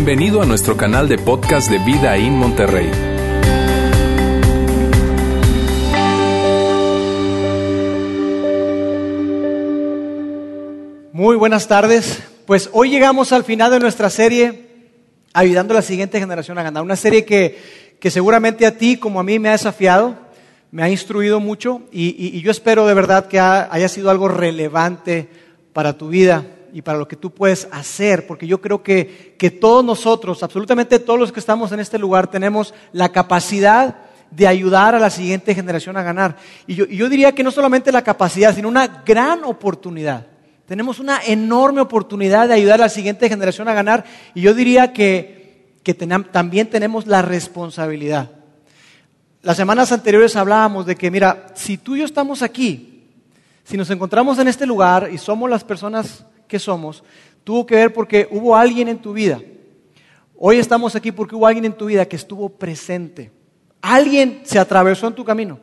Bienvenido a nuestro canal de podcast de Vida en Monterrey. Muy buenas tardes. Pues hoy llegamos al final de nuestra serie Ayudando a la siguiente generación a ganar. Una serie que, que seguramente a ti como a mí me ha desafiado, me ha instruido mucho y, yo espero de verdad que ha- haya sido algo relevante para tu vida y para lo que tú puedes hacer, porque yo creo que, que todos nosotros, absolutamente todos los que estamos en este lugar, tenemos la capacidad de ayudar a la siguiente generación a ganar. Y yo, y yo diría que no solamente la capacidad, sino una gran oportunidad. Tenemos una enorme oportunidad de ayudar a la siguiente generación a ganar y yo diría que, que también tenemos la responsabilidad. Las semanas anteriores hablábamos de que, mira, si tú y yo estamos aquí, si nos encontramos en este lugar y somos las personas que somos, tuvo que ver porque hubo alguien en tu vida. Hoy estamos aquí porque hubo alguien en tu vida que estuvo presente. Alguien se atravesó en tu camino.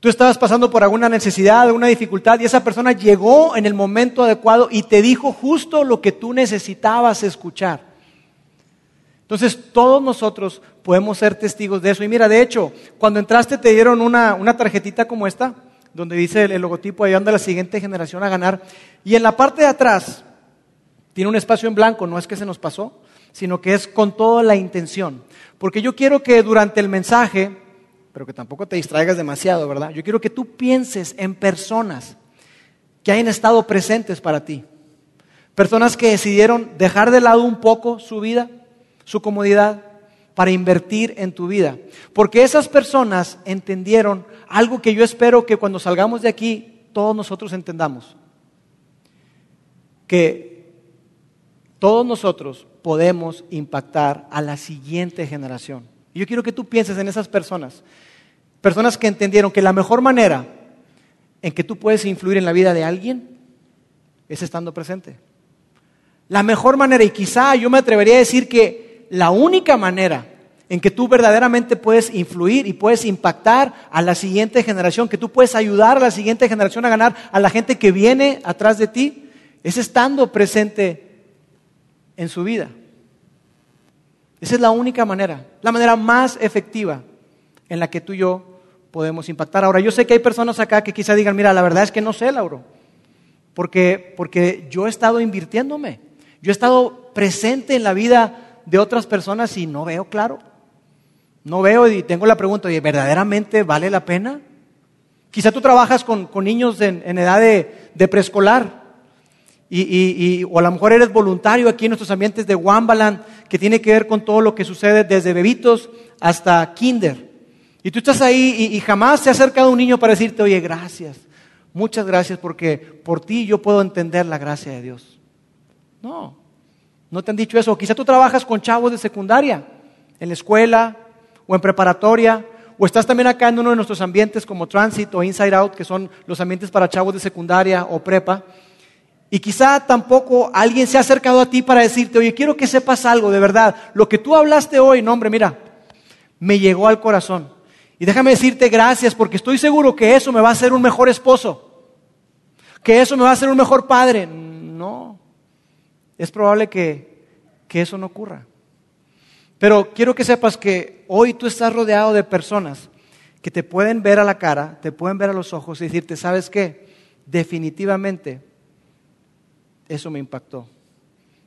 Tú estabas pasando por alguna necesidad, alguna dificultad y esa persona llegó en el momento adecuado y te dijo justo lo que tú necesitabas escuchar. Entonces todos nosotros podemos ser testigos de eso. Y mira, de hecho, cuando entraste te dieron una, una tarjetita como esta, donde dice el, logotipo ayudando a la siguiente generación a ganar. Y en la parte de atrás tiene un espacio en blanco, no es que se nos pasó, sino que es con toda la intención. Porque yo quiero que durante el mensaje, pero que tampoco te distraigas demasiado, ¿verdad? Yo quiero que tú pienses en personas que hayan estado presentes para ti. Personas que decidieron dejar de lado un poco su vida, su comodidad, para invertir en tu vida. Porque esas personas entendieron algo que yo espero que cuando salgamos de aquí todos nosotros entendamos. Que todos nosotros podemos impactar a la siguiente generación. Y yo quiero que tú pienses en esas personas. Personas que entendieron que la mejor manera en que tú puedes influir en la vida de alguien es estando presente. La mejor manera, y quizá yo me atrevería a decir que la única manera en que tú verdaderamente puedes influir y puedes impactar a la siguiente generación, que tú puedes ayudar a la siguiente generación a ganar, a la gente que viene atrás de ti, es estando presente en su vida. Esa es la única manera, la manera más efectiva en la que tú y yo podemos impactar. Ahora, yo sé que hay personas acá que quizá digan, mira, la verdad es que no sé, Lauro, porque, porque yo he estado invirtiéndome, yo he estado presente en la vida de otras personas y no veo claro. No veo y tengo la pregunta, oye, ¿verdaderamente vale la pena? Quizá tú trabajas con, niños en, edad de, preescolar y, y- y- o a lo mejor eres voluntario aquí en nuestros ambientes de Wambaland, que tiene que ver con todo lo que sucede desde bebitos hasta kinder. Y tú estás ahí y, y jamás se ha acercado un niño para decirte, oye, gracias, muchas gracias porque por ti yo puedo entender la gracia de Dios. No, no te han dicho eso. Quizá tú trabajas con chavos de secundaria, en la escuela o en preparatoria, o estás también acá en uno de nuestros ambientes como Transit o Inside Out, que son los ambientes para chavos de secundaria o prepa. Y quizá tampoco alguien se ha acercado a ti para decirte, oye, quiero que sepas algo, de verdad. Lo que tú hablaste hoy, no, hombre, mira, me llegó al corazón. Y déjame decirte gracias porque estoy seguro que eso me va a hacer un mejor esposo, que eso me va a hacer un mejor padre. No, es probable que, que eso no ocurra. Pero quiero que sepas que hoy tú estás rodeado de personas que te pueden ver a la cara, te pueden ver a los ojos y decirte, ¿sabes qué? Definitivamente eso me impactó.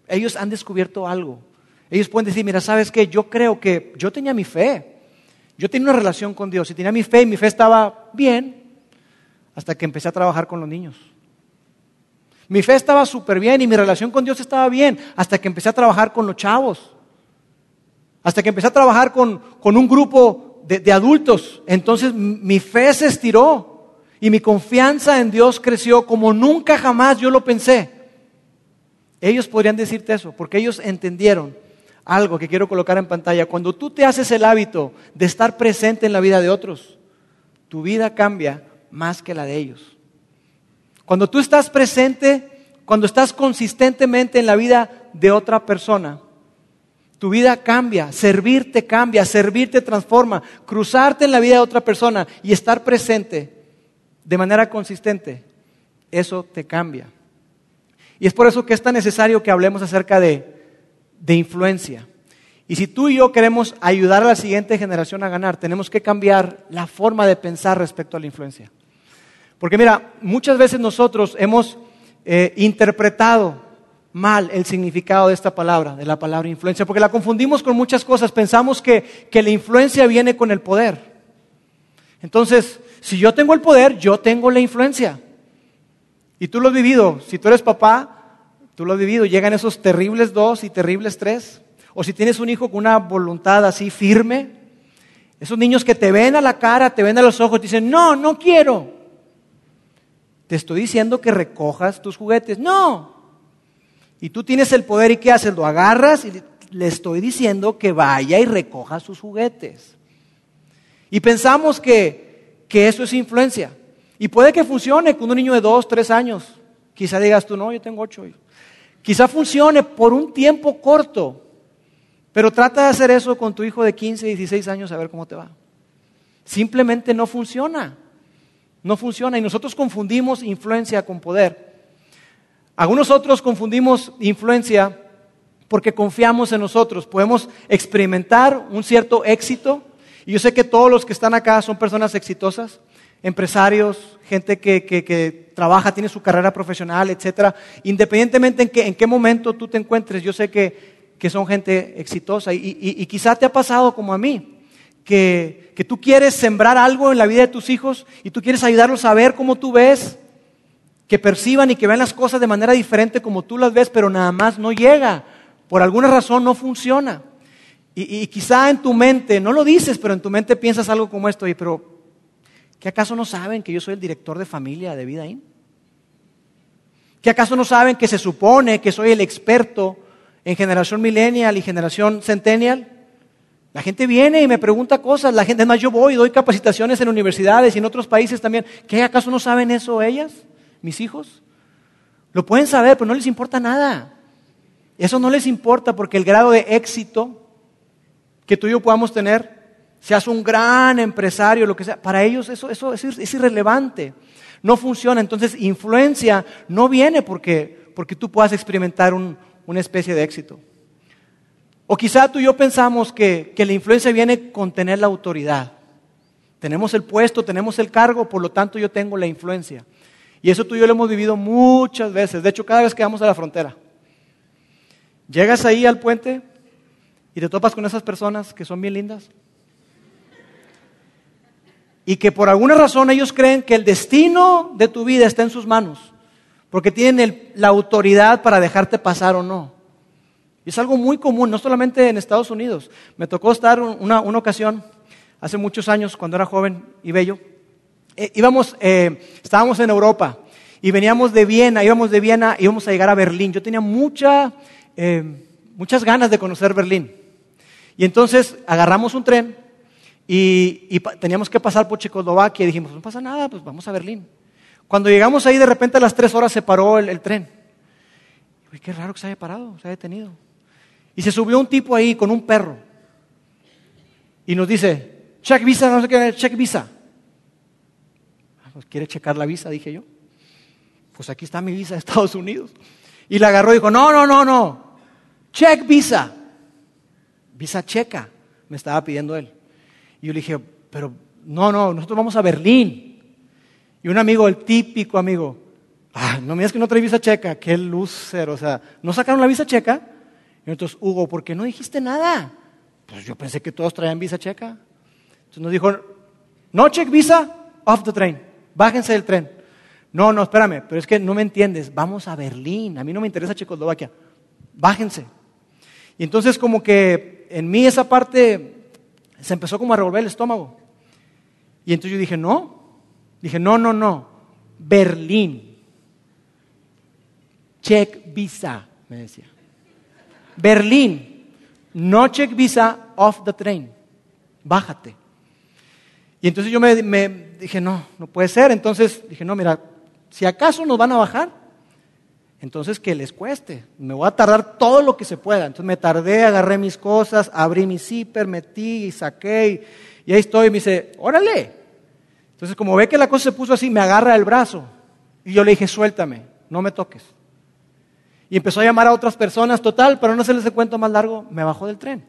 Ellos han descubierto algo. Ellos pueden decir, mira, ¿sabes qué? Yo creo que yo tenía mi fe. Yo tenía una relación con Dios y tenía mi fe y mi fe estaba bien hasta que empecé a trabajar con los niños. Mi fe estaba súper bien y mi relación con Dios estaba bien hasta que empecé a trabajar con los chavos. Hasta que empecé a trabajar con, con un grupo de, de adultos. Entonces mi fe se estiró y mi confianza en Dios creció como nunca jamás yo lo pensé. Ellos podrían decirte eso, porque ellos entendieron algo que quiero colocar en pantalla. Cuando tú te haces el hábito de estar presente en la vida de otros, tu vida cambia más que la de ellos. Cuando tú estás presente, cuando estás consistentemente en la vida de otra persona, tu vida cambia, servirte cambia, servirte transforma, cruzarte en la vida de otra persona y estar presente de manera consistente, eso te cambia. Y es por eso que es tan necesario que hablemos acerca de, de influencia. Y si tú y yo queremos ayudar a la siguiente generación a ganar, tenemos que cambiar la forma de pensar respecto a la influencia. Porque mira, muchas veces nosotros hemos eh, interpretado mal el significado de esta palabra, de la palabra influencia, porque la confundimos con muchas cosas. Pensamos que, que la influencia viene con el poder. Entonces, si yo tengo el poder, yo tengo la influencia. Y tú lo has vivido. Si tú eres papá, tú lo has vivido. Llegan esos terribles dos y terribles tres. O si tienes un hijo con una voluntad así firme, esos niños que te ven a la cara, te ven a los ojos, te dicen, no, no quiero. Te estoy diciendo que recojas tus juguetes. No. Y tú tienes el poder y ¿qué haces? Lo agarras y le estoy diciendo que vaya y recoja sus juguetes. Y pensamos que, que eso es influencia. Y puede que funcione con un niño de dos, tres años. Quizá digas tú, no, yo tengo ocho. Quizá funcione por un tiempo corto. Pero trata de hacer eso con tu hijo de 15, 16 años a ver cómo te va. Simplemente no funciona. No funciona. Y nosotros confundimos influencia con poder. Algunos otros confundimos influencia porque confiamos en nosotros. Podemos experimentar un cierto éxito. Y yo sé que todos los que están acá son personas exitosas, empresarios, gente que, trabaja, tiene su carrera profesional, etc. Independientemente en, en qué momento tú te encuentres, yo sé que que son gente exitosa. Y, quizá te ha pasado como a mí, que, que, tú quieres sembrar algo en la vida de tus hijos y tú quieres ayudarlos a ver cómo tú ves, que perciban y que vean las cosas de manera diferente como tú las ves, pero nada más no llega. Por alguna razón no funciona. Y, quizá en tu mente, no lo dices, pero en tu mente piensas algo como esto, y pero ¿qué acaso no saben que yo soy el director de familia de Vidaín? ¿Qué acaso no saben que se supone que soy el experto en generación millennial y generación centennial. La gente viene y me pregunta cosas, la gente, más yo voy, doy capacitaciones en universidades y en otros países también. ¿Qué acaso no saben eso ellas, mis hijos? Lo pueden saber, pero no les importa nada. Eso no les importa porque el grado de éxito que tú y yo podamos tener, seas un gran empresario, lo que sea, para ellos eso, es, irrelevante. No funciona. Entonces, influencia no viene porque, porque tú puedas experimentar un, una especie de éxito. O quizá tú y yo pensamos que, la influencia viene con tener la autoridad. Tenemos el puesto, tenemos el cargo, por lo tanto yo tengo la influencia. Y eso tú y yo lo hemos vivido muchas veces. De hecho, cada vez que vamos a la frontera. Llegas ahí al puente y te topas con esas personas que son bien lindas. Y que por alguna razón ellos creen que el destino de tu vida está en sus manos porque tienen la autoridad para dejarte pasar o no. Y es algo muy común, no solamente en Estados Unidos. Me tocó estar una, ocasión, hace muchos años, cuando era joven y bello. Eh, íbamos, eh, estábamos en Europa y veníamos de Viena, íbamos de Viena, íbamos a llegar a Berlín. Yo tenía mucha, eh, muchas ganas de conocer Berlín. Y entonces agarramos un tren y, y teníamos que pasar por Checoslovaquia y dijimos, no pasa nada, pues vamos a Berlín. Cuando llegamos ahí, de repente a las tres horas se paró el, tren. Uy, qué raro que se haya parado, se haya detenido. Y se subió un tipo ahí con un perro. Y nos dice, check visa, no sé qué, check visa. Pues, ¿Quiere checar la visa? Dije yo. Pues aquí está mi visa de Estados Unidos. Y la agarró y dijo, no, no, no, no. Check visa. Visa checa, me estaba pidiendo él. Y yo le dije, pero no, no, nosotros vamos a Berlín. Y un amigo, el típico amigo, ah, no me digas que no trae visa checa, qué lucer, o sea, ¿no sacaron la visa checa? Y entonces, Hugo, ¿por qué no dijiste nada? Pues yo pensé que todos traían visa checa. Entonces nos dijo, no check visa, off the train, bájense del tren. No, no, espérame, pero es que no me entiendes, vamos a Berlín, a mí no me interesa Checoslovaquia, bájense. Y entonces como que en mí esa parte se empezó como a revolver el estómago. Y entonces yo dije, no, Dije, no, no, no, Berlín. Check visa, me decía. Berlín, no check visa off the train. Bájate. Y entonces yo me, dije, no, no puede ser. Entonces dije, no, mira, si acaso nos van a bajar, entonces que les cueste. Me voy a tardar todo lo que se pueda. Entonces me tardé, agarré mis cosas, abrí mi zipper, metí y saqué. Y, ahí estoy. Y me dice, órale, entonces, como ve que la cosa se puso así, me agarra el brazo. Y yo le dije, suéltame, no me toques. Y empezó a llamar a otras personas, total, pero no se les cuento más largo, me bajó del tren.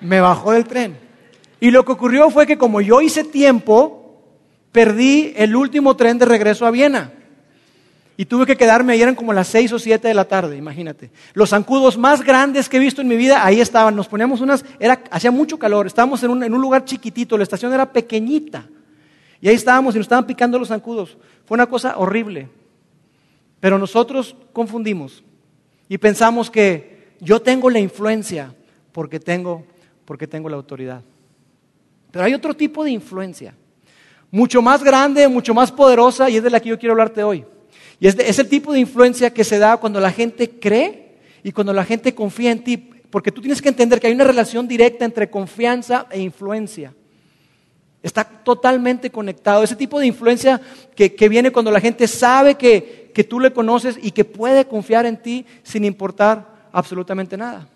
me bajó del tren. Y lo que ocurrió fue que como yo hice tiempo, perdí el último tren de regreso a Viena. Y tuve que quedarme ahí, eran como las seis o siete de la tarde, imagínate. Los zancudos más grandes que he visto en mi vida, ahí estaban. Nos poníamos unas, hacía mucho calor, estábamos en un, en un lugar chiquitito, la estación era pequeñita. Y ahí estábamos y nos estaban picando los zancudos. Fue una cosa horrible. Pero nosotros confundimos y pensamos que yo tengo la influencia porque tengo, porque tengo la autoridad. Pero hay otro tipo de influencia, mucho más grande, mucho más poderosa, y es de la que yo quiero hablarte hoy. Y es, el tipo de influencia que se da cuando la gente cree y cuando la gente confía en ti. Porque tú tienes que entender que hay una relación directa entre confianza e influencia. Está totalmente conectado. Ese tipo de influencia que, viene cuando la gente sabe que, que tú le conoces y que puede confiar en ti sin importar absolutamente nada.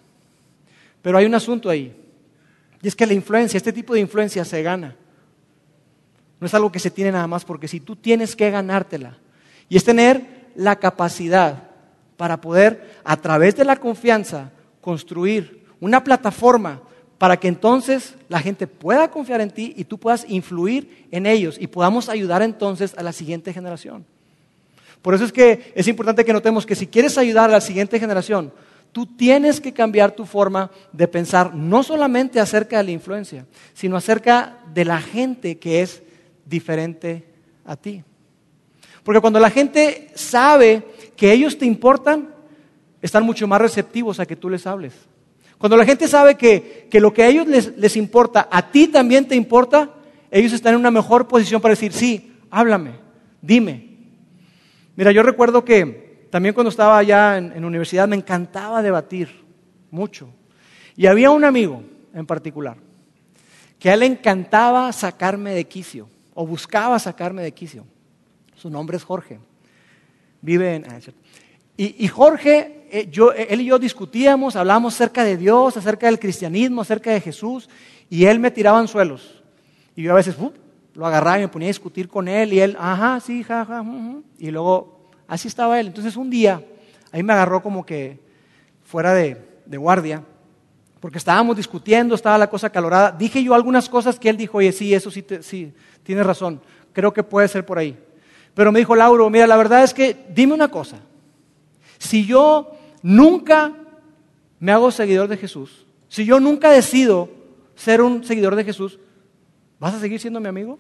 Pero hay un asunto ahí. Y es que la influencia, este tipo de influencia se gana. No es algo que se tiene nada más, porque si tú tienes que ganártela, y es tener la capacidad para poder, a través de la confianza, construir una plataforma para que entonces la gente pueda confiar en ti y tú puedas influir en ellos y podamos ayudar entonces a la siguiente generación. Por eso es que es importante que notemos que si quieres ayudar a la siguiente generación, tú tienes que cambiar tu forma de pensar no solamente acerca de la influencia, sino acerca de la gente que es diferente a ti. Porque cuando la gente sabe que ellos te importan, están mucho más receptivos a que tú les hables. Cuando la gente sabe que, lo que a ellos les, les, importa, a ti también te importa, ellos están en una mejor posición para decir, sí, háblame, dime. Mira, yo recuerdo que también cuando estaba allá en, en universidad me encantaba debatir mucho. Y había un amigo en particular que a él le encantaba sacarme de quicio o buscaba sacarme de quicio. Su nombre es Jorge. Vive en... Ah, y, Jorge, eh, yo, eh, él y yo discutíamos, hablábamos acerca de Dios, acerca del cristianismo, acerca de Jesús, y él me tiraba en suelos. Y yo a veces lo agarraba y me ponía a discutir con él, y él, ajá, sí, jaja, y luego así estaba él. Entonces un día, ahí me agarró como que fuera de, guardia, porque estábamos discutiendo, estaba la cosa calorada. Dije yo algunas cosas que él dijo, oye, sí, eso sí, sí, tienes razón, creo que puede ser por ahí. Pero me dijo Lauro, mira, la verdad es que dime una cosa. Si yo nunca me hago seguidor de Jesús, si yo nunca decido ser un seguidor de Jesús, ¿vas a seguir siendo mi amigo?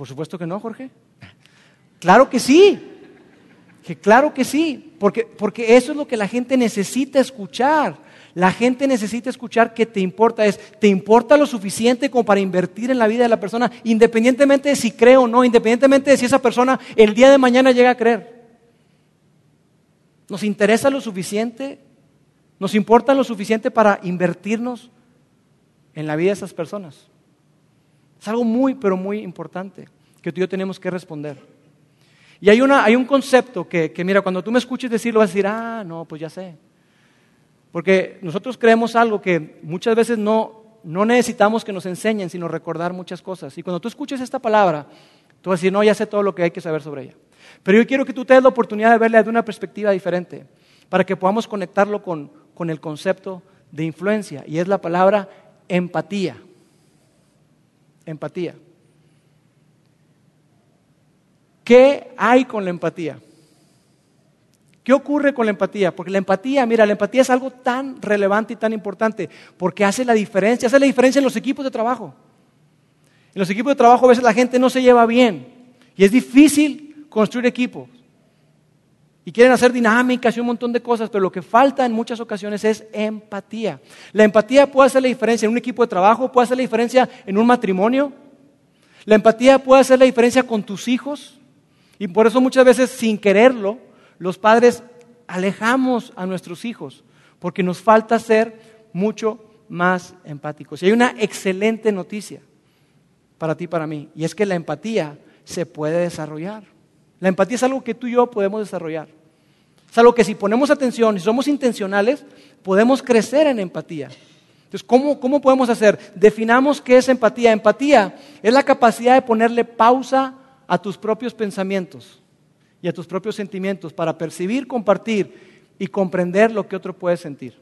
Por supuesto que no, Jorge. Claro que sí. Que claro que sí, porque, porque eso es lo que la gente necesita escuchar. La gente necesita escuchar que te importa, es, te importa lo suficiente como para invertir en la vida de la persona, independientemente de si cree o no, independientemente de si esa persona el día de mañana llega a creer. Nos interesa lo suficiente, nos importa lo suficiente para invertirnos en la vida de esas personas. Es algo muy, pero muy importante que tú y yo tenemos que responder. Y hay, una, hay un concepto que, que, mira, cuando tú me escuches decirlo, vas a decir, ah, no, pues ya sé. Porque nosotros creemos algo que muchas veces no, no necesitamos que nos enseñen, sino recordar muchas cosas. Y cuando tú escuches esta palabra, tú vas a decir, no, ya sé todo lo que hay que saber sobre ella. Pero yo quiero que tú te des la oportunidad de verla desde una perspectiva diferente, para que podamos conectarlo con, con el concepto de influencia, y es la palabra empatía. Empatía. ¿Qué hay con la empatía? ¿Qué ocurre con la empatía? Porque la empatía, mira, la empatía es algo tan relevante y tan importante, porque hace la diferencia, hace la diferencia en los equipos de trabajo. En los equipos de trabajo a veces la gente no se lleva bien y es difícil construir equipos. Y quieren hacer dinámicas y un montón de cosas, pero lo que falta en muchas ocasiones es empatía. La empatía puede hacer la diferencia en un equipo de trabajo, puede hacer la diferencia en un matrimonio. La empatía puede hacer la diferencia con tus hijos. Y por eso muchas veces sin quererlo, los padres alejamos a nuestros hijos porque nos falta ser mucho más empáticos. Y hay una excelente noticia para ti y para mí, y es que la empatía se puede desarrollar. La empatía es algo que tú y yo podemos desarrollar. Es algo que si ponemos atención y somos intencionales, podemos crecer en empatía. Entonces, ¿cómo, ¿cómo podemos hacer? Definamos qué es empatía. Empatía es la capacidad de ponerle pausa a tus propios pensamientos y a tus propios sentimientos para percibir, compartir y comprender lo que otro puede sentir.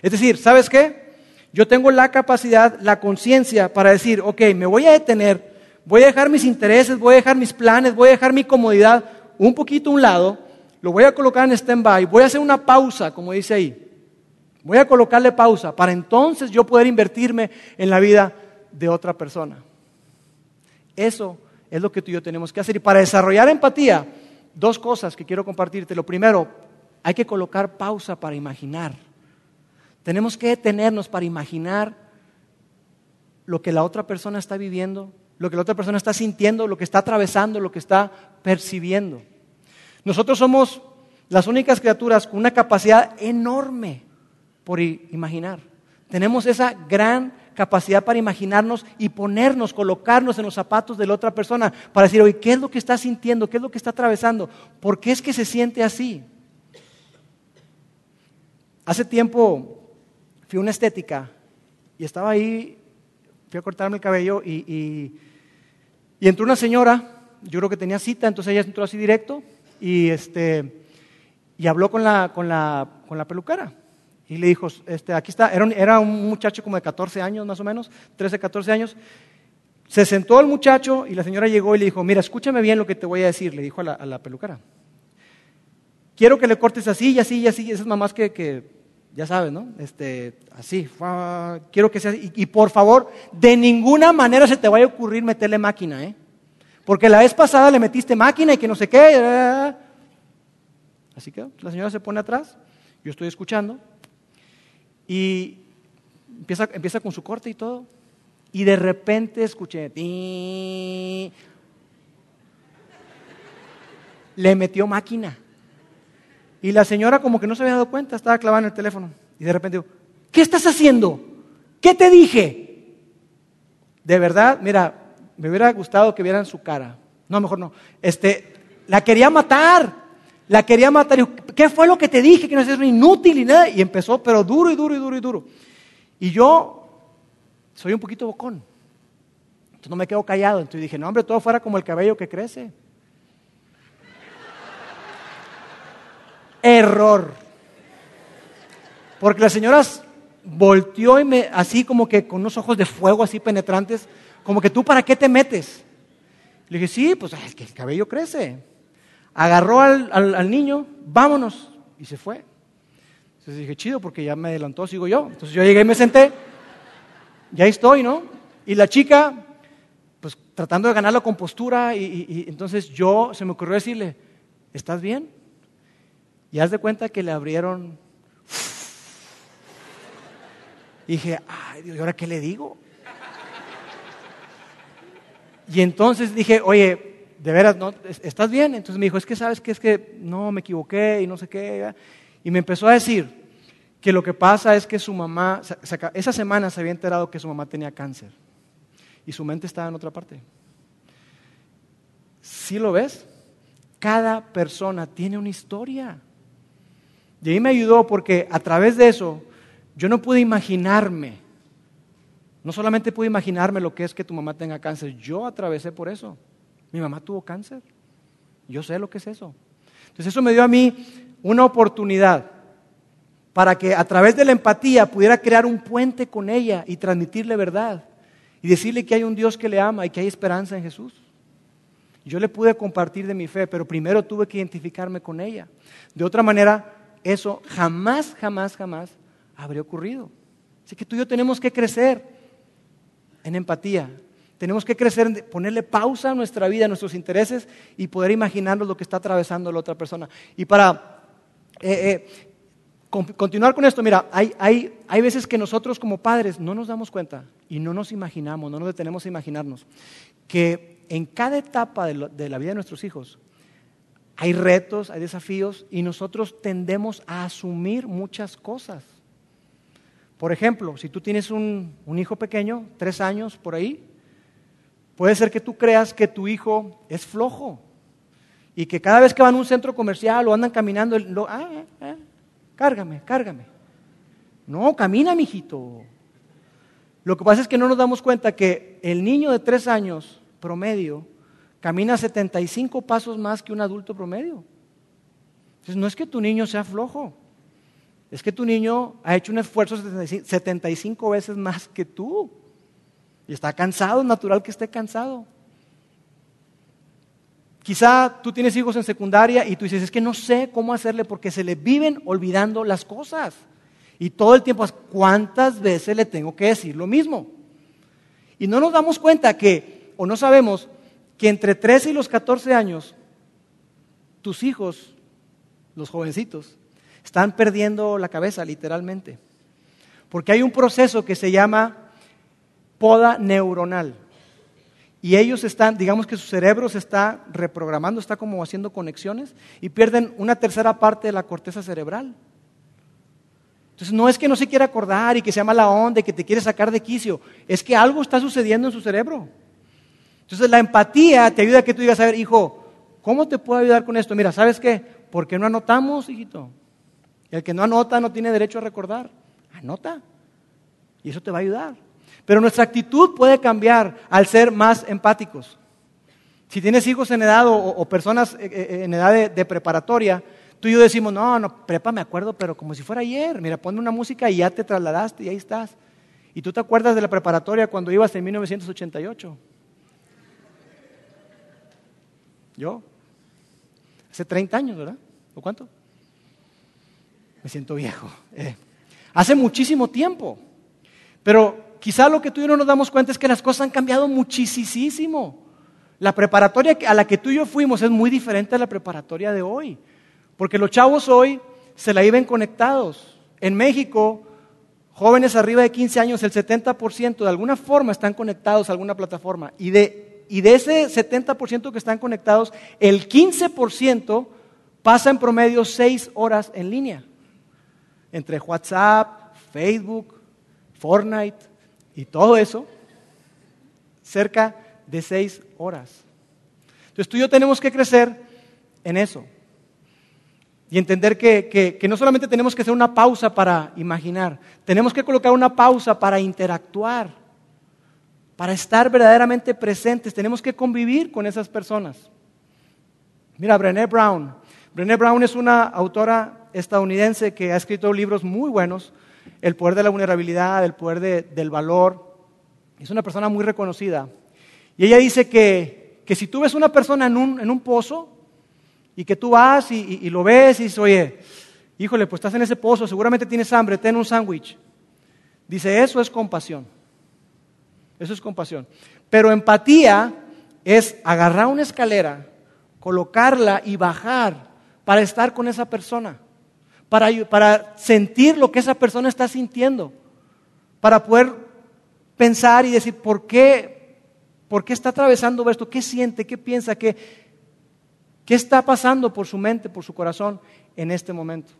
Es decir, ¿sabes qué? Yo tengo la capacidad, la conciencia para decir, ok, me voy a detener, voy a dejar mis intereses, voy a dejar mis planes, voy a dejar mi comodidad un poquito a un lado, lo voy a colocar en stand-by, voy a hacer una pausa, como dice ahí. Voy a colocarle pausa para entonces yo poder invertirme en la vida de otra persona. Eso es lo que tú y yo tenemos que hacer. Y para desarrollar empatía, dos cosas que quiero compartirte. Lo primero, hay que colocar pausa para imaginar. Tenemos que detenernos para imaginar lo que la otra persona está viviendo, lo que la otra persona está sintiendo, lo que está atravesando, lo que está percibiendo. Nosotros somos las únicas criaturas con una capacidad enorme por imaginar. Tenemos esa gran capacidad para imaginarnos y ponernos, colocarnos en los zapatos de la otra persona para decir, oye, ¿qué es lo que está sintiendo? ¿Qué es lo que está atravesando? ¿Por qué es que se siente así? Hace tiempo fui a una estética y estaba ahí, fui a cortarme el cabello y, entró una señora, yo creo que tenía cita, entonces ella entró así directo y, este, y habló con la, con, la, con la peluquera. Y le dijo, este, aquí está, era un, muchacho como de 14 años más o menos, 13, 14 años. Se sentó el muchacho y la señora llegó y le dijo, mira, escúchame bien lo que te voy a decir, le dijo a la, a peluquera. Quiero que le cortes así y así y así, esas mamás que ya sabes, ¿no? Este, así, quiero que sea, y, y, por favor, de ninguna manera se te vaya a ocurrir meterle máquina, ¿eh? Porque la vez pasada le metiste máquina y que no sé qué. Así que la señora se pone atrás, yo estoy escuchando, y empieza, empieza con su corte y todo, y de repente escuché, le metió máquina. Y la señora como que no se había dado cuenta, estaba clavada en el teléfono. Y de repente digo, ¿qué estás haciendo? ¿Qué te dije? De verdad, mira, me hubiera gustado que vieran su cara. No, mejor no. Este, la quería matar. La quería matar. ¿Qué fue lo que te dije? Que no es inútil y nada. Y empezó, pero duro y duro y duro y duro. Y yo soy un poquito bocón. Entonces no me quedo callado. Entonces dije, no, hombre, todo fuera como el cabello que crece. Error. Porque la señora volteó y me, así como que con unos ojos de fuego así penetrantes, como que tú para qué te metes. Le dije, sí, pues es que el cabello crece. Agarró al, niño, vámonos, y se fue. Entonces dije, chido, porque ya me adelantó, sigo yo. Entonces yo llegué y me senté, ya estoy, ¿no? Y la chica, pues tratando de ganar la compostura, y entonces yo se me ocurrió decirle, ¿estás bien? Y haz de cuenta que le abrieron. Y dije, ay Dios, ¿y ahora qué le digo? Y entonces dije, oye, de veras, ¿no? ¿estás bien? Entonces me dijo, es que sabes que es que no, me equivoqué y no sé qué. Y me empezó a decir que lo que pasa es que su mamá, esa semana se había enterado que su mamá tenía cáncer. Y su mente estaba en otra parte. ¿Sí lo ves? Cada persona tiene una historia. Y ahí me ayudó porque a través de eso yo no pude imaginarme, no solamente pude imaginarme lo que es que tu mamá tenga cáncer, yo atravesé por eso. Mi mamá tuvo cáncer. Yo sé lo que es eso. Entonces eso me dio a mí una oportunidad para que a través de la empatía pudiera crear un puente con ella y transmitirle verdad y decirle que hay un Dios que le ama y que hay esperanza en Jesús. Yo le pude compartir de mi fe, pero primero tuve que identificarme con ella. De otra manera, eso jamás, jamás, jamás habría ocurrido. Así que tú y yo tenemos que crecer en empatía. Tenemos que crecer en ponerle pausa a nuestra vida, a nuestros intereses y poder imaginarnos lo que está atravesando la otra persona. Y para eh, eh, continuar con esto, mira, hay, hay, veces que nosotros como padres no nos damos cuenta y no nos imaginamos, no nos detenemos a imaginarnos que en cada etapa de la vida de nuestros hijos hay retos, hay desafíos y nosotros tendemos a asumir muchas cosas. Por ejemplo, si tú tienes un, hijo pequeño, tres años por ahí, puede ser que tú creas que tu hijo es flojo y que cada vez que van a un centro comercial o andan caminando, ah, ah, ah, cárgame, cárgame. No, camina, mijito. Lo que pasa es que no nos damos cuenta que el niño de tres años promedio camina 75 pasos más que un adulto promedio. Entonces, no es que tu niño sea flojo, es que tu niño ha hecho un esfuerzo 75 veces más que tú. Y está cansado, natural que esté cansado. Quizá tú tienes hijos en secundaria y tú dices, es que no sé cómo hacerle porque se le viven olvidando las cosas. Y todo el tiempo, ¿cuántas veces le tengo que decir lo mismo? Y no nos damos cuenta que, o no sabemos, que entre 13 y los 14 años, tus hijos, los jovencitos, están perdiendo la cabeza literalmente. Porque hay un proceso que se llama poda neuronal. Y ellos están, digamos que su cerebro se está reprogramando, está como haciendo conexiones y pierden una tercera parte de la corteza cerebral. Entonces no es que no se quiera acordar y que se llama la onda y que te quiere sacar de quicio, es que algo está sucediendo en su cerebro. Entonces la empatía te ayuda a que tú digas, a ver, hijo, ¿cómo te puedo ayudar con esto? Mira, ¿sabes qué? ¿Por qué no anotamos, hijito? El que no anota no tiene derecho a recordar. Anota. Y eso te va a ayudar. Pero nuestra actitud puede cambiar al ser más empáticos. Si tienes hijos en edad o, personas eh, eh, en edad de, preparatoria, tú y yo decimos, no, no, prepa me acuerdo, pero como si fuera ayer. Mira, ponme una música y ya te trasladaste y ahí estás. Y tú te acuerdas de la preparatoria cuando ibas en 1988. Yo, hace 30 años, ¿verdad? ¿O cuánto? Me siento viejo. Eh, hace muchísimo tiempo. Pero quizá lo que tú y yo no nos damos cuenta es que las cosas han cambiado muchísimo. La preparatoria a la que tú y yo fuimos es muy diferente a la preparatoria de hoy. Porque los chavos hoy se la iban conectados. En México, jóvenes arriba de 15 años, el 70% de alguna forma están conectados a alguna plataforma. Y de, y de ese 70% que están conectados, el 15% pasa en promedio 6 horas en línea. Entre WhatsApp, Facebook, Fortnite, y todo eso, cerca de seis horas. Entonces tú y yo tenemos que crecer en eso. Y entender que, no solamente tenemos que hacer una pausa para imaginar, tenemos que colocar una pausa para interactuar, para estar verdaderamente presentes, tenemos que convivir con esas personas. Mira, Brené Brown. Brené Brown es una autora estadounidense que ha escrito libros muy buenos el poder de la vulnerabilidad, el poder del valor. Es una persona muy reconocida. Y ella dice que, si tú ves una persona en un, pozo y que tú vas y, lo ves y dices, oye, híjole, pues estás en ese pozo, seguramente tienes hambre, ten un sándwich. Dice, eso es compasión. Eso es compasión. Pero empatía es agarrar una escalera, colocarla y bajar para estar con esa persona para, sentir lo que esa persona está sintiendo, para poder pensar y decir, ¿por qué, por qué está atravesando esto? ¿Qué siente? ¿Qué piensa? ¿Qué, ¿Qué está pasando por su mente, por su corazón en este momento?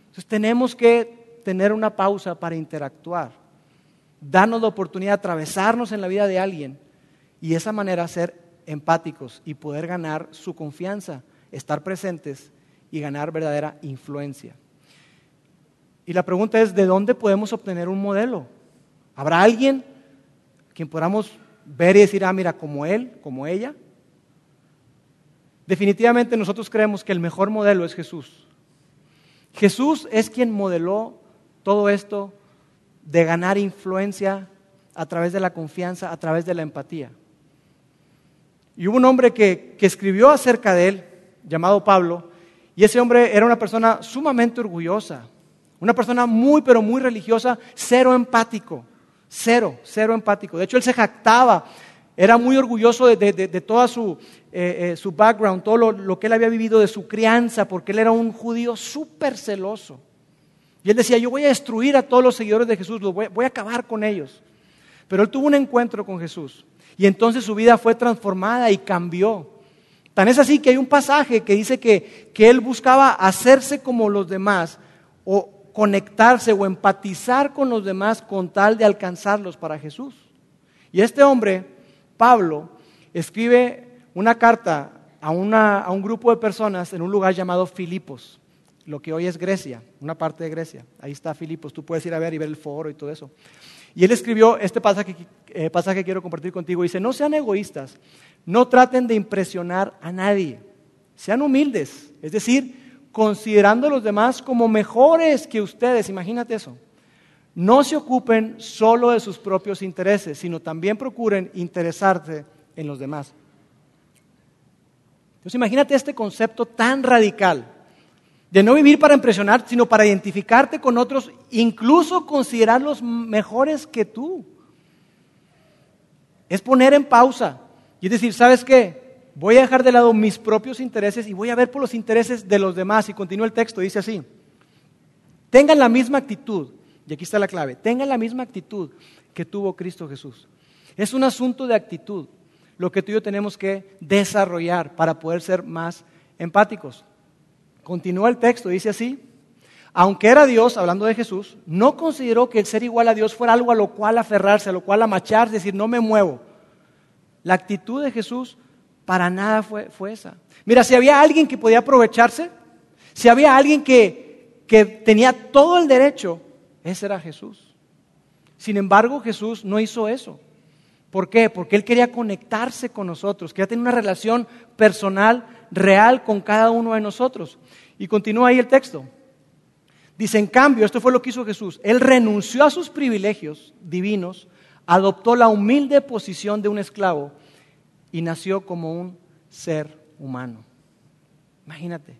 Entonces tenemos que tener una pausa para interactuar, darnos la oportunidad de atravesarnos en la vida de alguien y de esa manera ser empáticos y poder ganar su confianza, estar presentes y ganar verdadera influencia. Y la pregunta es, ¿de dónde podemos obtener un modelo? ¿Habrá alguien quien podamos ver y decir, ah, mira, como él, como ella? Definitivamente nosotros creemos que el mejor modelo es Jesús. Jesús es quien modeló todo esto de ganar influencia a través de la confianza, a través de la empatía. Y hubo un hombre que, que escribió acerca de él, llamado Pablo, y ese hombre era una persona sumamente orgullosa, una persona muy, pero muy religiosa, cero empático, cero, cero empático. De hecho, él se jactaba, era muy orgulloso de, de, toda su, eh, eh, su, background, todo lo, que él había vivido de su crianza, porque él era un judío súper celoso. Y él decía, yo voy a destruir a todos los seguidores de Jesús, voy, voy a acabar con ellos. Pero él tuvo un encuentro con Jesús. Y entonces su vida fue transformada y cambió. Tan es así que hay un pasaje que dice que, él buscaba hacerse como los demás o conectarse o empatizar con los demás con tal de alcanzarlos para Jesús. Y este hombre, Pablo, escribe una carta a, a, un grupo de personas en un lugar llamado Filipos, lo que hoy es Grecia, una parte de Grecia. Ahí está Filipos, tú puedes ir a ver y ver el foro y todo eso. Y él escribió este pasaje, eh, pasaje que quiero compartir contigo. Dice, no sean egoístas, no traten de impresionar a nadie, sean humildes, es decir, considerando a los demás como mejores que ustedes. Imagínate eso. No se ocupen solo de sus propios intereses, sino también procuren interesarse en los demás. Entonces imagínate este concepto tan radical de no vivir para impresionar, sino para identificarte con otros, incluso considerarlos mejores que tú. Es poner en pausa y decir, ¿sabes qué? Voy a dejar de lado mis propios intereses y voy a ver por los intereses de los demás. Y continúa el texto, dice así, tengan la misma actitud, y aquí está la clave, tengan la misma actitud que tuvo Cristo Jesús. Es un asunto de actitud lo que tú y yo tenemos que desarrollar para poder ser más empáticos. Continúa el texto, dice así, aunque era Dios, hablando de Jesús, no consideró que el ser igual a Dios fuera algo a lo cual aferrarse, a lo cual amacharse, decir, no me muevo. La actitud de Jesús para nada fue, fue esa. Mira, si había alguien que podía aprovecharse, si había alguien que, que tenía todo el derecho, ese era Jesús. Sin embargo, Jesús no hizo eso. ¿Por qué? Porque Él quería conectarse con nosotros, quería tener una relación personal, real con cada uno de nosotros. Y continúa ahí el texto. Dice, en cambio, esto fue lo que hizo Jesús. Él renunció a sus privilegios divinos, adoptó la humilde posición de un esclavo y nació como un ser humano. Imagínate.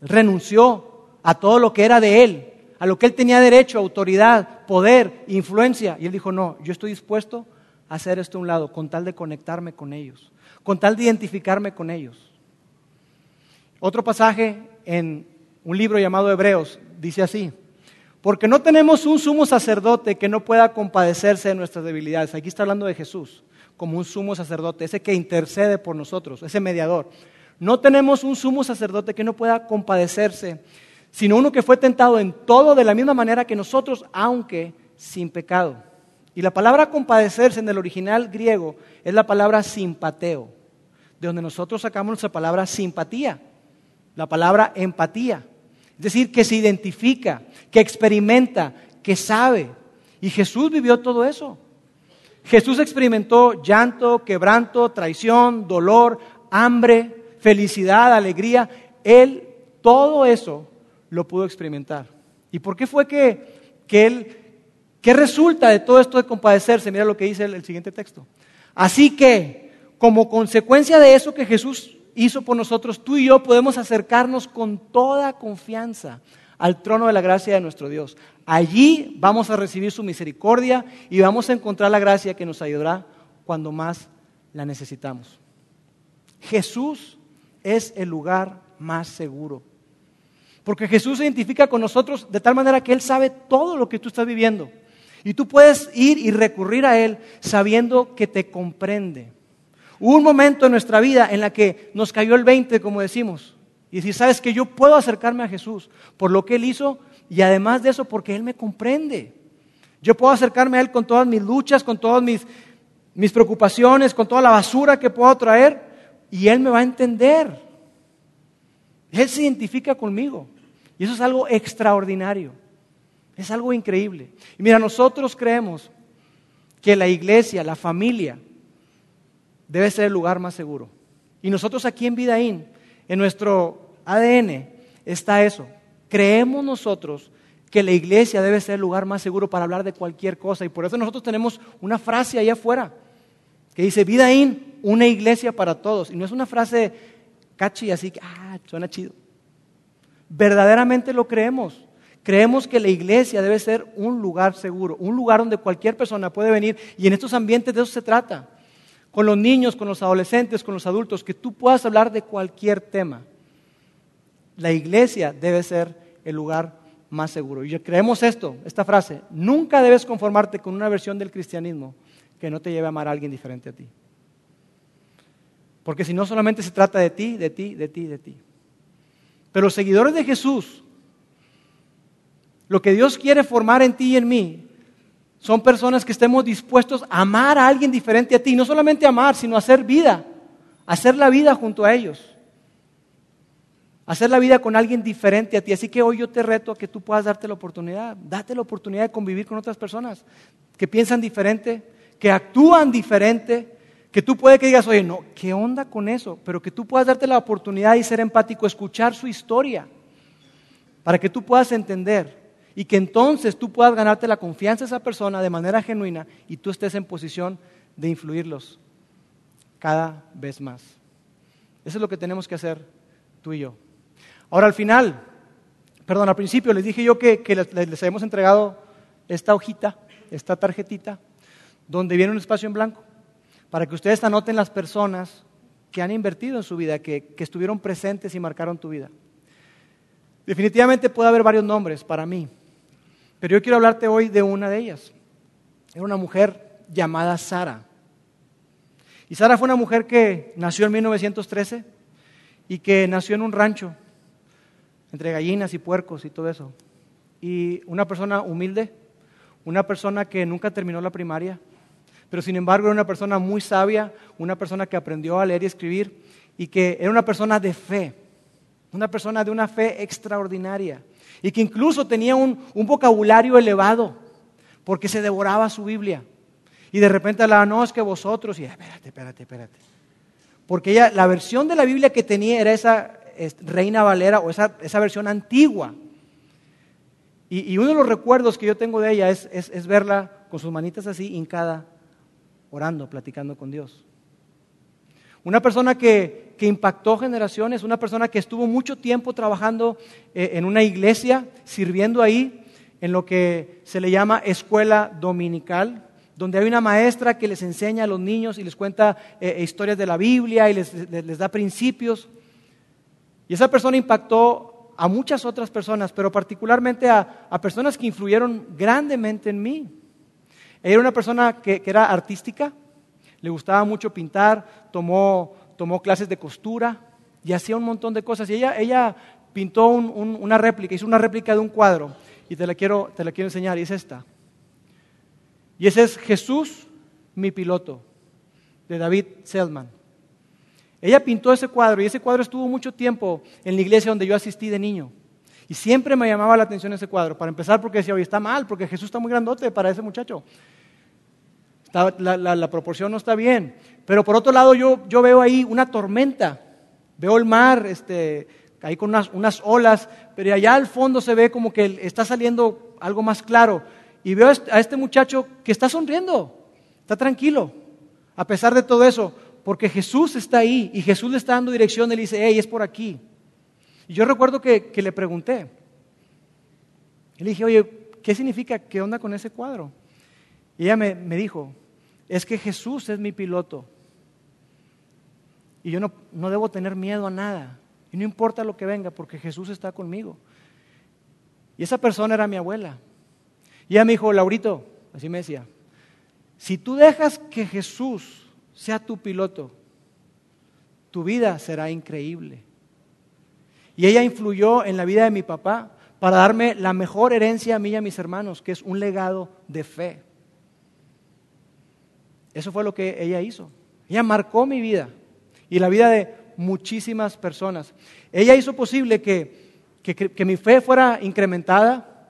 Renunció a todo lo que era de Él, a lo que Él tenía derecho, autoridad, poder, influencia. Y Él dijo, no, yo estoy dispuesto hacer esto a un lado, con tal de conectarme con ellos, con tal de identificarme con ellos. Otro pasaje en un libro llamado Hebreos dice así, porque no tenemos un sumo sacerdote que no pueda compadecerse de nuestras debilidades. Aquí está hablando de Jesús como un sumo sacerdote, ese que intercede por nosotros, ese mediador. No tenemos un sumo sacerdote que no pueda compadecerse, sino uno que fue tentado en todo de la misma manera que nosotros, aunque sin pecado. Y la palabra compadecerse en el original griego es la palabra simpateo, de donde nosotros sacamos nuestra palabra simpatía, la palabra empatía. Es decir, que se identifica, que experimenta, que sabe. Y Jesús vivió todo eso. Jesús experimentó llanto, quebranto, traición, dolor, hambre, felicidad, alegría. Él todo eso lo pudo experimentar. ¿Y por qué fue que, que él ¿Qué resulta de todo esto de compadecerse? Mira lo que dice el, siguiente texto. Así que, como consecuencia de eso que Jesús hizo por nosotros, tú y yo podemos acercarnos con toda confianza al trono de la gracia de nuestro Dios. Allí vamos a recibir su misericordia y vamos a encontrar la gracia que nos ayudará cuando más la necesitamos. Jesús es el lugar más seguro. Porque Jesús se identifica con nosotros de tal manera que Él sabe todo lo que tú estás viviendo. Y tú puedes ir y recurrir a Él sabiendo que te comprende. Hubo un momento en nuestra vida en la que nos cayó el 20, como decimos, y decir, sabes que yo puedo acercarme a Jesús por lo que Él hizo y además de eso porque Él me comprende. Yo puedo acercarme a Él con todas mis luchas, con todas mis, mis preocupaciones, con toda la basura que puedo traer y Él me va a entender. Él se identifica conmigo y eso es algo extraordinario. Es algo increíble. Y mira, nosotros creemos que la iglesia, la familia, debe ser el lugar más seguro. Y nosotros aquí en Vidaín, en nuestro ADN, está eso. Creemos nosotros que la iglesia debe ser el lugar más seguro para hablar de cualquier cosa. Y por eso nosotros tenemos una frase allá afuera que dice, Vidaín, una iglesia para todos. Y no es una frase cachi así que, ah, suena chido. Verdaderamente lo creemos. Creemos que la iglesia debe ser un lugar seguro, un lugar donde cualquier persona puede venir y en estos ambientes de eso se trata. Con los niños, con los adolescentes, con los adultos, que tú puedas hablar de cualquier tema. La iglesia debe ser el lugar más seguro. Y creemos esto, esta frase, nunca debes conformarte con una versión del cristianismo que no te lleve a amar a alguien diferente a ti. Porque si no solamente se trata de ti, de ti, de ti, de ti. Pero seguidores de Jesús lo que Dios quiere formar en ti y en mí son personas que estemos dispuestos a amar a alguien diferente a ti. No solamente amar, sino hacer vida. Hacer la vida junto a ellos. Hacer la vida con alguien diferente a ti. Así que hoy yo te reto a que tú puedas darte la oportunidad. Date la oportunidad de convivir con otras personas que piensan diferente, que actúan diferente, que tú puedes que digas, oye, no, ¿qué onda con eso? Pero que tú puedas darte la oportunidad y ser empático, escuchar su historia para que tú puedas entender y que entonces tú puedas ganarte la confianza de esa persona de manera genuina y tú estés en posición de influirlos cada vez más. Eso es lo que tenemos que hacer tú y yo. Ahora al final, perdón, al principio les dije yo que, les, les habíamos entregado esta hojita, esta tarjetita, donde viene un espacio en blanco, para que ustedes anoten las personas que han invertido en su vida, que, que estuvieron presentes y marcaron tu vida. Definitivamente puede haber varios nombres para mí, pero yo quiero hablarte hoy de una de ellas. Era una mujer llamada Sara. Y Sara fue una mujer que nació en 1913 y que nació en un rancho, entre gallinas y puercos y todo eso. Y una persona humilde, una persona que nunca terminó la primaria, pero sin embargo era una persona muy sabia, una persona que aprendió a leer y escribir y que era una persona de fe, una persona de una fe extraordinaria y que incluso tenía un, vocabulario elevado porque se devoraba su Biblia. Y de repente hablaba, no, es que vosotros, y espérate, espérate, espérate. Porque ella, la versión de la Biblia que tenía era esa Reina Valera o esa, esa versión antigua. Y, uno de los recuerdos que yo tengo de ella es, es, verla con sus manitas así hincada, orando, platicando con Dios. Una persona que, que, impactó generaciones, una persona que estuvo mucho tiempo trabajando eh, en una iglesia, sirviendo ahí en lo que se le llama escuela dominical, donde hay una maestra que les enseña a los niños y les cuenta eh, historias de la Biblia y les, les da principios. Y esa persona impactó a muchas otras personas, pero particularmente a, personas que influyeron grandemente en mí. Era una persona que, era artística, le gustaba mucho pintar, tomó, clases de costura y hacía un montón de cosas. Y ella, pintó una réplica, hizo una réplica de un cuadro y te la, quiero, te la quiero enseñar y es esta. Y ese es Jesús, mi piloto, de David Selman. Ella pintó ese cuadro y ese cuadro estuvo mucho tiempo en la iglesia donde yo asistí de niño. Y siempre me llamaba la atención ese cuadro. Para empezar, porque decía, oye, está mal, porque Jesús está muy grandote para ese muchacho. la, proporción no está bien. Pero por otro lado, yo, yo veo ahí una tormenta. Veo el mar, este, ahí con unas, unas olas, pero allá al fondo se ve como que está saliendo algo más claro. Y veo a este muchacho que está sonriendo, está tranquilo, a pesar de todo eso porque Jesús está ahí y Jesús le está dando dirección, él dice, hey, es por aquí. Y yo recuerdo que, le pregunté, le dije, oye, ¿qué significa? ¿Qué onda con ese cuadro? Y ella me, dijo, es que Jesús es mi piloto. Y yo no, no debo tener miedo a nada. Y no importa lo que venga, porque Jesús está conmigo. Y esa persona era mi abuela. Y ella me dijo, Laurito, así me decía, si tú dejas que Jesús sea tu piloto, tu vida será increíble. Y ella influyó en la vida de mi papá para darme la mejor herencia a mí y a mis hermanos, que es un legado de fe. Eso fue lo que ella hizo. Ella marcó mi vida y la vida de muchísimas personas. Ella hizo posible que, que, mi fe fuera incrementada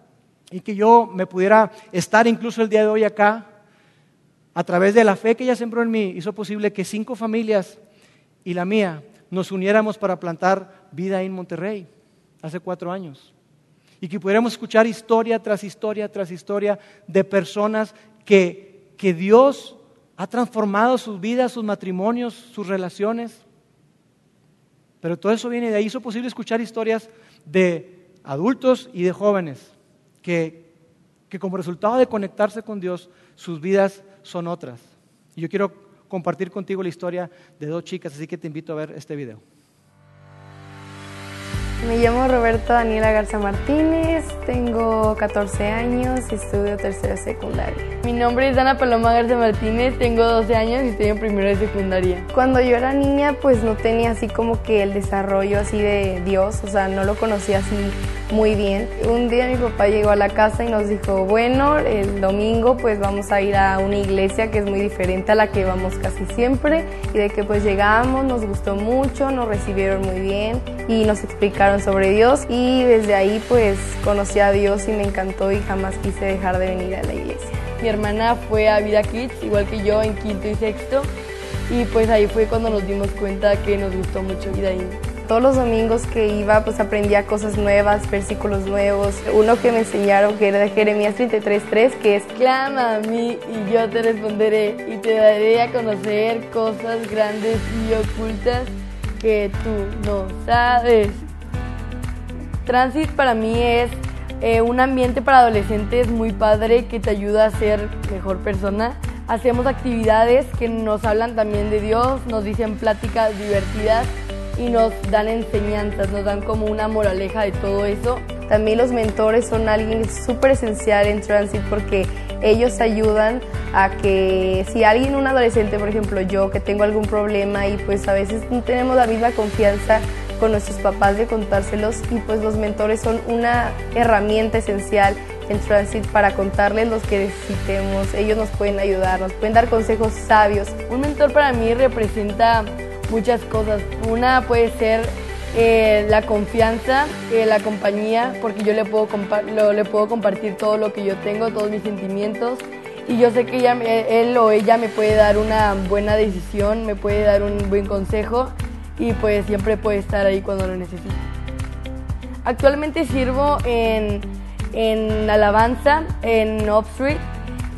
y que yo me pudiera estar incluso el día de hoy acá a través de la fe que ella sembró en mí, hizo posible que cinco familias y la mía nos uniéramos para plantar vida en Monterrey hace cuatro años. Y que pudiéramos escuchar historia tras historia tras historia de personas que, que Dios ha transformado sus vidas, sus matrimonios, sus relaciones. Pero todo eso viene de ahí. Hizo posible escuchar historias de adultos y de jóvenes que, que como resultado de conectarse con Dios, sus vidas son otras. Y yo quiero compartir contigo la historia de dos chicas, así que te invito a ver este video. Me llamo Roberta Daniela Garza Martínez, tengo 14 años y estudio tercera secundaria. Mi nombre es Ana Paloma Garza Martínez, tengo 12 años y estoy en primera de secundaria. Cuando yo era niña pues no tenía así como que el desarrollo así de Dios, o sea, no lo conocía así muy bien. Un día mi papá llegó a la casa y nos dijo, bueno, el domingo pues vamos a ir a una iglesia que es muy diferente a la que vamos casi siempre y de que pues llegamos, nos gustó mucho, nos recibieron muy bien y nos explicaron sobre Dios y desde ahí pues conocí a Dios y me encantó y jamás quise dejar de venir a la iglesia. Mi hermana fue a Vida Kids, igual que yo, en quinto y sexto y pues ahí fue cuando nos dimos cuenta que nos gustó mucho Vida ahí. Todos los domingos que iba, pues aprendía cosas nuevas, versículos nuevos. Uno que me enseñaron que era de Jeremías 33.3, que es Clama a mí y yo te responderé y te daré a conocer cosas grandes y ocultas que tú no sabes. Transit para mí es eh, un ambiente para adolescentes muy padre que te ayuda a ser mejor persona. Hacemos actividades que nos hablan también de Dios, nos dicen pláticas divertidas y nos dan enseñanzas, nos dan como una moraleja de todo eso. También los mentores son alguien súper esencial en Transit porque ellos ayudan a que si alguien, un adolescente, por ejemplo yo, que tengo algún problema y pues a veces no tenemos la misma confianza con nuestros papás de contárselos y pues los mentores son una herramienta esencial en Transit para contarles los que necesitemos. Ellos nos pueden ayudar, nos pueden dar consejos sabios. Un mentor para mí representa muchas cosas. Una puede ser eh, la confianza, eh, la compañía, porque yo le puedo, le puedo compartir todo lo que yo tengo, todos mis sentimientos. Y yo sé que ella, él o ella me puede dar una buena decisión, me puede dar un buen consejo y pues siempre puede estar ahí cuando lo necesite. Actualmente sirvo en, en alabanza en Off Street,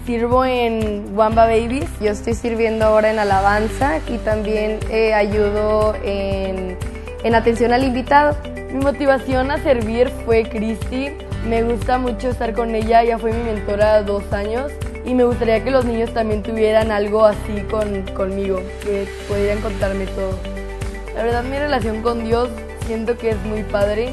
sirvo en Wamba Babies. Yo estoy sirviendo ahora en alabanza y también eh, ayudo en, en atención al invitado. Mi motivación a servir fue Christy. Me gusta mucho estar con ella, ella fue mi mentora dos años y me gustaría que los niños también tuvieran algo así con, conmigo, que pudieran contarme todo. La verdad mi relación con Dios siento que es muy padre.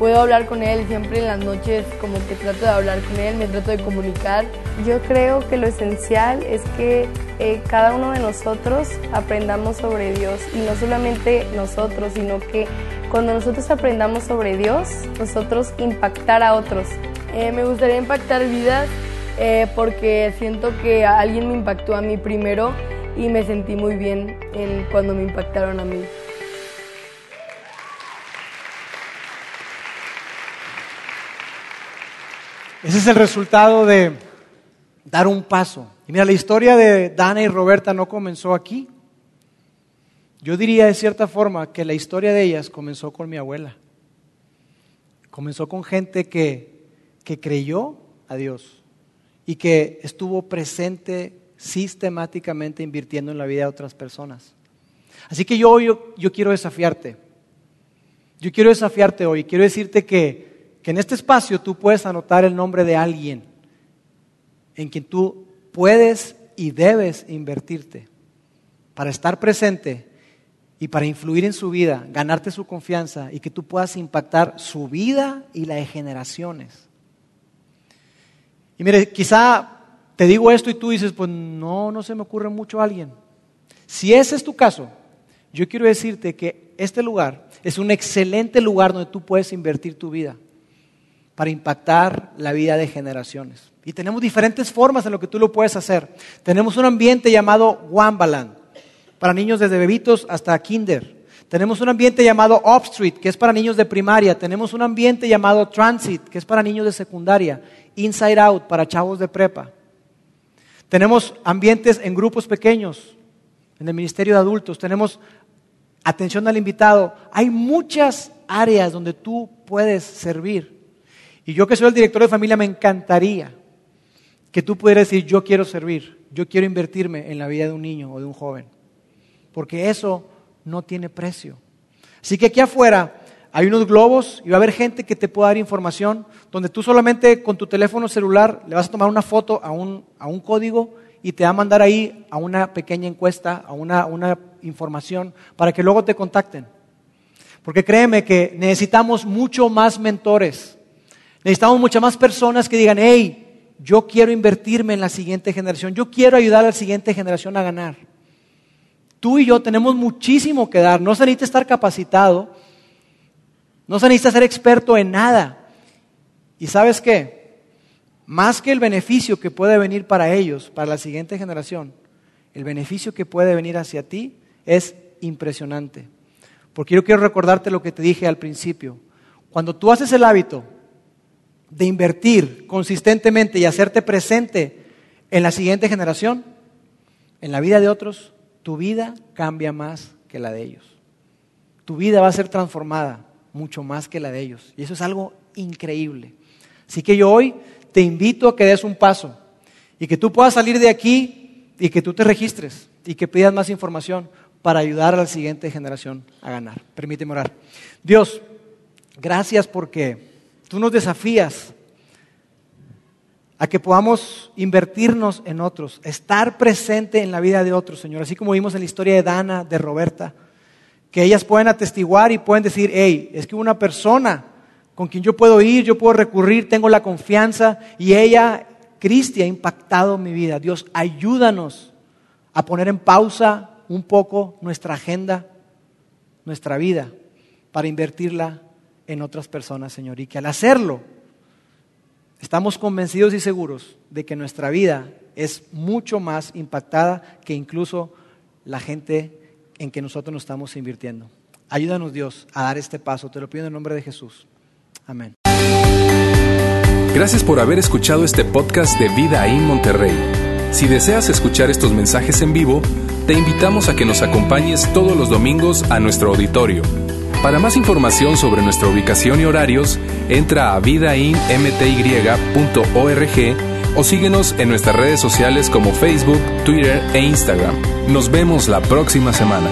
Puedo hablar con Él siempre en las noches, como que trato de hablar con Él, me trato de comunicar. Yo creo que lo esencial es que eh, cada uno de nosotros aprendamos sobre Dios y no solamente nosotros, sino que cuando nosotros aprendamos sobre Dios, nosotros impactar a otros. Eh, me gustaría impactar vidas eh, porque siento que alguien me impactó a mí primero y me sentí muy bien en cuando me impactaron a mí. Ese es el resultado de dar un paso. Y mira, la historia de Dana y Roberta no comenzó aquí. Yo diría de cierta forma que la historia de ellas comenzó con mi abuela. Comenzó con gente que, que creyó a Dios y que estuvo presente sistemáticamente invirtiendo en la vida de otras personas. Así que yo, yo, yo quiero desafiarte. Yo quiero desafiarte hoy. Quiero decirte que que en este espacio tú puedes anotar el nombre de alguien en quien tú puedes y debes invertirte para estar presente y para influir en su vida, ganarte su confianza y que tú puedas impactar su vida y la de generaciones. Y mire, quizá te digo esto y tú dices, pues no, no se me ocurre mucho a alguien. Si ese es tu caso, yo quiero decirte que este lugar es un excelente lugar donde tú puedes invertir tu vida para impactar la vida de generaciones. Y tenemos diferentes formas en lo que tú lo puedes hacer. Tenemos un ambiente llamado Wambaland, para niños desde bebitos hasta kinder. Tenemos un ambiente llamado Upstreet, que es para niños de primaria. Tenemos un ambiente llamado Transit, que es para niños de secundaria. Inside Out, para chavos de prepa. Tenemos ambientes en grupos pequeños, en el Ministerio de Adultos. Tenemos atención al invitado. Hay muchas áreas donde tú puedes servir. Y yo que soy el director de familia me encantaría que tú pudieras decir, yo quiero servir, yo quiero invertirme en la vida de un niño o de un joven. Porque eso no tiene precio. Así que aquí afuera hay unos globos y va a haber gente que te pueda dar información donde tú solamente con tu teléfono celular le vas a tomar una foto a un, a un código y te va a mandar ahí a una pequeña encuesta, a una, una información para que luego te contacten. Porque créeme que necesitamos mucho más mentores Necesitamos muchas más personas que digan, hey, yo quiero invertirme en la siguiente generación, yo quiero ayudar a la siguiente generación a ganar. Tú y yo tenemos muchísimo que dar, no se necesita estar capacitado, no se necesita ser experto en nada. ¿Y sabes qué? Más que el beneficio que puede venir para ellos, para la siguiente generación, el beneficio que puede venir hacia ti es impresionante. Porque yo quiero recordarte lo que te dije al principio. Cuando tú haces el hábito de invertir consistentemente y hacerte presente en la siguiente generación, en la vida de otros, tu vida cambia más que la de ellos. tu vida va a ser transformada mucho más que la de ellos. Y eso es algo increíble. Así que yo hoy te invito a que des un paso y que tú puedas salir de aquí y que tú te registres y que pidas más información para ayudar a la siguiente generación a ganar. Permíteme orar. Dios, gracias porque tú nos desafías a que podamos invertirnos en otros, estar presente en la vida de otros, Señor, así como vimos en la historia de Dana, de Roberta, que ellas pueden atestiguar y pueden decir, hey, es que una persona con quien yo puedo ir, yo puedo recurrir, tengo la confianza y ella, Cristi, ha impactado mi vida. Dios, ayúdanos a poner en pausa un poco nuestra agenda, nuestra vida, para invertirla en otras personas, Señor. Y que al hacerlo, estamos convencidos y seguros de que nuestra vida es mucho más impactada que incluso la gente en que nosotros nos estamos invirtiendo. Ayúdanos Dios a dar este paso. Te lo pido en el nombre de Jesús. Amén. Gracias por haber escuchado este podcast de Vida en Monterrey. Si deseas escuchar estos mensajes en vivo, te invitamos a que nos acompañes todos los domingos a nuestro auditorio. Para más información sobre nuestra ubicación y horarios, entra a vidainmty.org o síguenos en nuestras redes sociales como Facebook, Twitter e Instagram. Nos vemos la próxima semana.